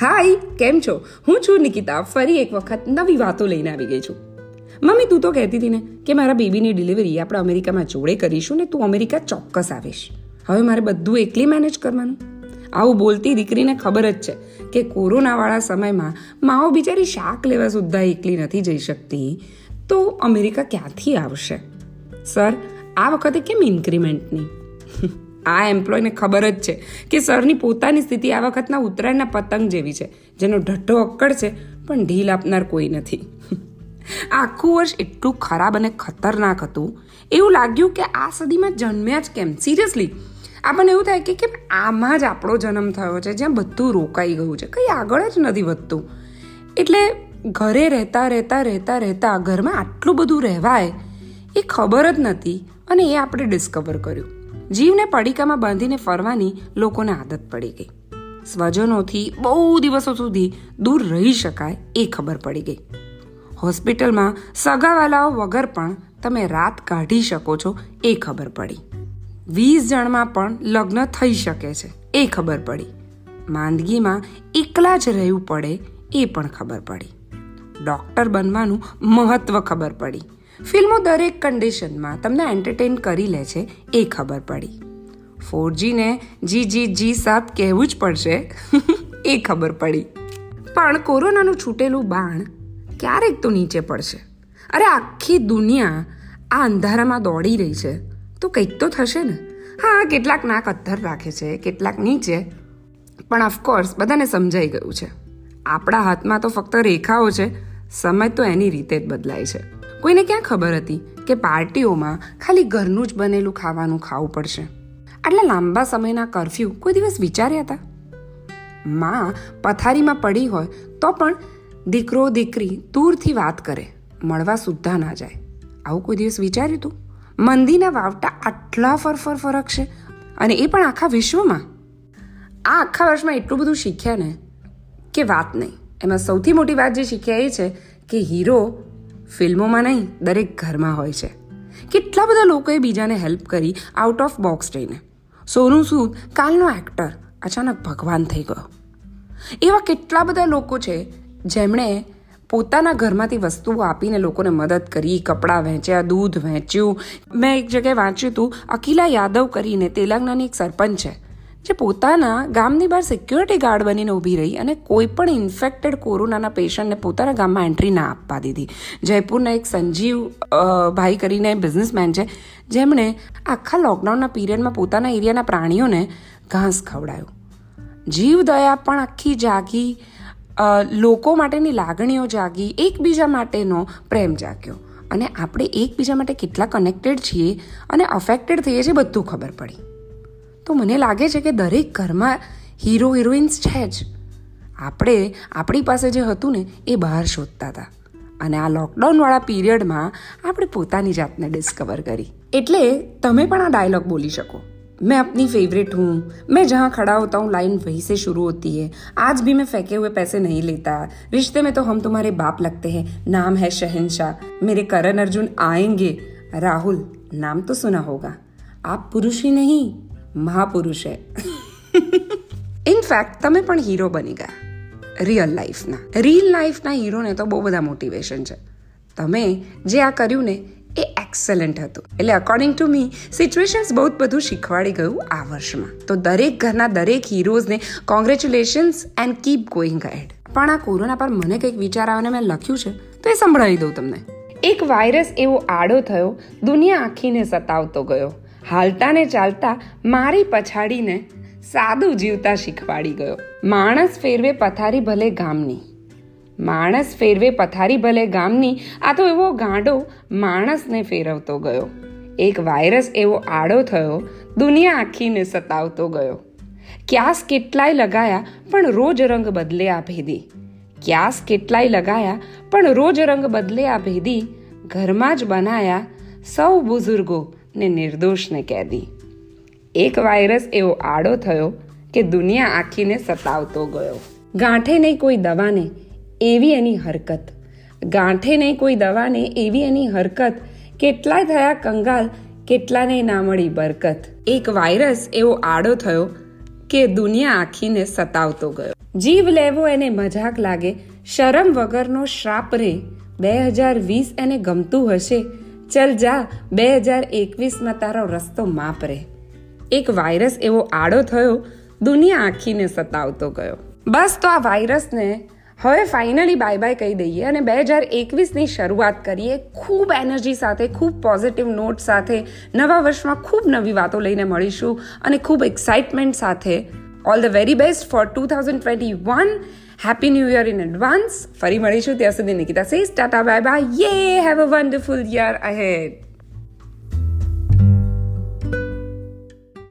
હાય, કેમ છો? હું છું નિકિતા, ફરી એક વખત નવી વાતો લઈને આવી ગઈ છું. મમ્મી, તું તો કહેતી હતી ને કે મારા બેબીની ડિલિવરી આપણે અમેરિકામાં જોડે કરીશું ને તું અમેરિકા ચોક્કસ આવીશ. હવે મારે બધું એકલી મેનેજ કરવાનું. આવું બોલતી દીકરીને ખબર જ છે કે કોરોનાવાળા સમયમાં માઓ બિચારી શાક લેવા સુદ્ધા એકલી નથી જઈ શકતી. તો અમેરિકા ક્યાંથી આવશે? સર, આ વખતે કેમ ઇન્ક્રીમેન્ટની આ એમ્પ્લોયને ખબર જ છે કે સરની પોતાની સ્થિતિ આ વખતના ઉત્તરાયણના પતંગ જેવી છે, જેનો ઢઢો અક્કડ છે, પણ ઢીલ આપનાર કોઈ નથી. આખું વર્ષ એટલું ખરાબ અને ખતરનાક હતું. એવું લાગ્યું કે આ સદીમાં જન્મ્યા જ કેમ? સિરિયસલી આપણને એવું થાય કે કેમ આમાં જ આપણો જન્મ થયો છે, જ્યાં બધું રોકાઈ ગયું છે, કંઈ આગળ જ નથી વધતું. એટલે ઘરે રહેતા રહેતા રહેતા રહેતા ઘરમાં આટલું બધું રહેવાય, એ ખબર જ નથી, અને એ આપણે ડિસ્કવર કર્યું. જીવને પડીકામાં બાંધીને ફરવાની લોકોને આદત પડી ગઈ. સ્વજનોથી બહુ દિવસો સુધી દૂર રહી શકાય એ ખબર પડી ગઈ. હોસ્પિટલમાં સગાવાલાઓ વગર પણ તમે રાત કાઢી શકો છો એ ખબર પડી. વીસ જણમાં પણ લગ્ન થઈ શકે છે એ ખબર પડી. માંદગીમાં એકલા જ રહેવું પડે એ પણ ખબર પડી. ડૉક્ટર બનવાનું મહત્વ ખબર પડી. ફિલ્મો દરેક કન્ડિશનમાં તમને એન્ટરટેન કરી લે છે, એ ખબર પડી. ફોરજીને જી જી જી સાપ કહેવું જ પડશે, એ ખબર પડી. પણ કોરોનાનું છૂટેલું બાણ ક્યારેક તો નીચે પડશે. અરે આખી દુનિયા આ અંધારામાં દોડી રહી છે. તો કંઈક તો થશે ને. હા, કેટલાક નાક અત્તર રાખે છે, કેટલાક નીચે. પણ ઓફકોર્સ બધાને સમજાઈ ગયું છે. આપણા હાથમાં તો ફક્ત રેખાઓ છે. સમય તો એની રીતે જ બદલાય છે. કોઈને ક્યાં ખબર હતી કે પાર્ટીઓમાં ખાલી ઘરનું જ બનેલું ખાવાનું ખાવું પડશે? આટલા લાંબા સમયના કરફ્યુ કોઈ દિવસ વિચાર્યા હતા? માં પથારીમાં પડી હોય તો પણ દીકરો દીકરી દૂરથી વાત કરે, મળવા સુદ્ધા ના જાય. આવું કોઈ દિવસ વિચાર્યું તું? મંદીના વાવટા આટલા ફરફર ફરક છે અને એ પણ આખા વિશ્વમાં? આ આખા વર્ષમાં એટલું બધું શીખ્યા ને કે વાત નહીં. એમાં સૌથી મોટી વાત જે શીખ્યા એ છે કે હીરો ફિલ્મોમાં નહીં, દરેક ઘરમાં હોય છે. કેટલા બધા લોકોએ બીજાને હેલ્પ કરી આઉટ ઓફ બોક્સ રહીને સોનું સૂદ, કાલનો એક્ટર અચાનક ભગવાન થઈ ગયો. એવા કેટલા બધા લોકો છે, જેમણે પોતાના ઘરમાંથી વસ્તુઓ આપીને લોકોને મદદ કરી, કપડાં વહેંચ્યા, દૂધ વહેંચ્યું. મેં એક જગ્યાએ વાંચ્યું હતું, અકિલા યાદવ કરીને તેલંગાણાની એક સરપંચ છે. જે પોતાના ગામની બહાર સિક્યોરિટી ગાર્ડ બનીને ઊભી રહી અને કોઈ પણ ઇન્ફેક્ટેડ કોરોનાના પેશન્ટને પોતાના ગામમાં એન્ટ્રી ના આપવા દીધી. જયપુરના એક સંજીવ ભાઈ કરીને બિઝનેસમેન છે, જેમણે આખા લોકડાઉનના પીરિયડમાં પોતાના એરિયાના પ્રાણીઓને ઘાસ ખવડાયું. જીવ દયા પણ આખી જાગી લોકો માટેની લાગણીઓ જાગી, એકબીજા માટેનો પ્રેમ જાગ્યો. અને આપણે એકબીજા માટે કેટલા કનેક્ટેડ છીએ અને અફેક્ટેડ થઈએ છીએ બધું ખબર પડી. તો મને લાગે છે કે દરેક ઘરમાં હીરો હિરોઈન્સ છે જ આપણે આપણી પાસે જે હતું ને એ બહાર શોધતા હતા અને આ લોકડાઉનવાળા પીરિયડમાં આપણે પોતાની જાતને ડિસ્કવર કરી એટલે તમે પણ આ ડાયલોગ બોલી શકો मैं अपनी फेवरेट हूँ मैं जहाँ खड़ा होता हूँ लाइन वहीं से शुरू होती है आज भी मैं फेंके हुए पैसे नहीं लेता रिश्ते में तो हम तुम्हारे बाप लगते हैं नाम है शहनशाह मेरे करण अर्जुन आएंगे राहुल नाम तो सुना होगा आप पुरुष ही नहीं મહાપુરુષ. હે ઇનફેક્ટ તમે પણ હીરો બની ગયા. રિયલ લાઈફના રિયલ લાઈફના હીરોને તો બહુ બધા મોટિવેશન છે. તમે જે આ કર્યું ને, એ એક્સેલન્ટ હતું. એટલે અકોર્ડિંગ ટુ મી સિચ્યુએશન્સ બહુ બધું શીખવાડી ગયું આ વર્ષમાં. તો દરેક ઘરના દરેક હીરોઝને congratulations and keep going ahead પણ આ કોરોના પર મને કંઈક વિચાર આવે મેં લખ્યું છે, તો એ સંભળાવી દઉં તમને. એક વાયરસ એવો આડો થયો, દુનિયા આખીને સતાવતો ગયો. હાલતા ને ચાલતા મારી પછાડીને સાદું જીવતા શીખવાડી ગયો. માણસ ફેરવે પથારી ભલે ગામની. માણસ ફેરવે પથારી ભલે ગામની, આ તો એવો ગાંડો માણસને ફેરવતો ગયો. એક વાયરસ એવો આડો થયો, દુનિયા આખીને સતાવતો ગયો. ક્યાસ કેટલાય લગાયા, પણ રોજ રંગ બદલે આ ભેદી. ક્યાસ કેટલાય લગાયા, પણ રોજ રંગ બદલે આ ભેદી. ઘરમાં જ બનાયા સૌ બુઝુર્ગો ને નિર્દોષને કેદી. એક વાયરસ એવો આડો થયો કે દુનિયા આખીને સતાવતો ગયો. ગાંઠે નહીં કોઈ દવાને એવી એની હરકત. ગાંઠે નહીં કોઈ દવાને એવી એની હરકત. કેટલાય થયા કંગાલ, કેટલાને ના મળી બરકત. એક વાયરસ એવો આડો થયો કે દુનિયા આખીને સતાવતો ગયો. જીવ લેવો એને મજાક લાગે. શરમ વગરનો શ્રાપ રે. બે હજાર વીસ એને ગમતું હશે. ચલ જા, બે હજાર એકવીસમાં તારો રસ્તો માપ રે એક વાયરસ એવો આડો થયો, દુનિયા આખીને સતાવતો ગયો. બસ તો આ વાયરસને હવે ફાઇનલી બાય બાય કહી દઈએ અને બે હજાર એકવીસની શરૂઆત કરીએ, ખૂબ એનર્જી સાથે, ખૂબ પોઝિટિવ નોટ સાથે, નવા વર્ષમાં ખૂબ નવી વાતો લઈને મળીશું અને ખૂબ એક્સાઇટમેન્ટ સાથે all the very best for two thousand twenty one happy new year in advance ફરી મળીશું ત્યાં સુધી Nikita cess tata bye bye yeah have a wonderful year ahead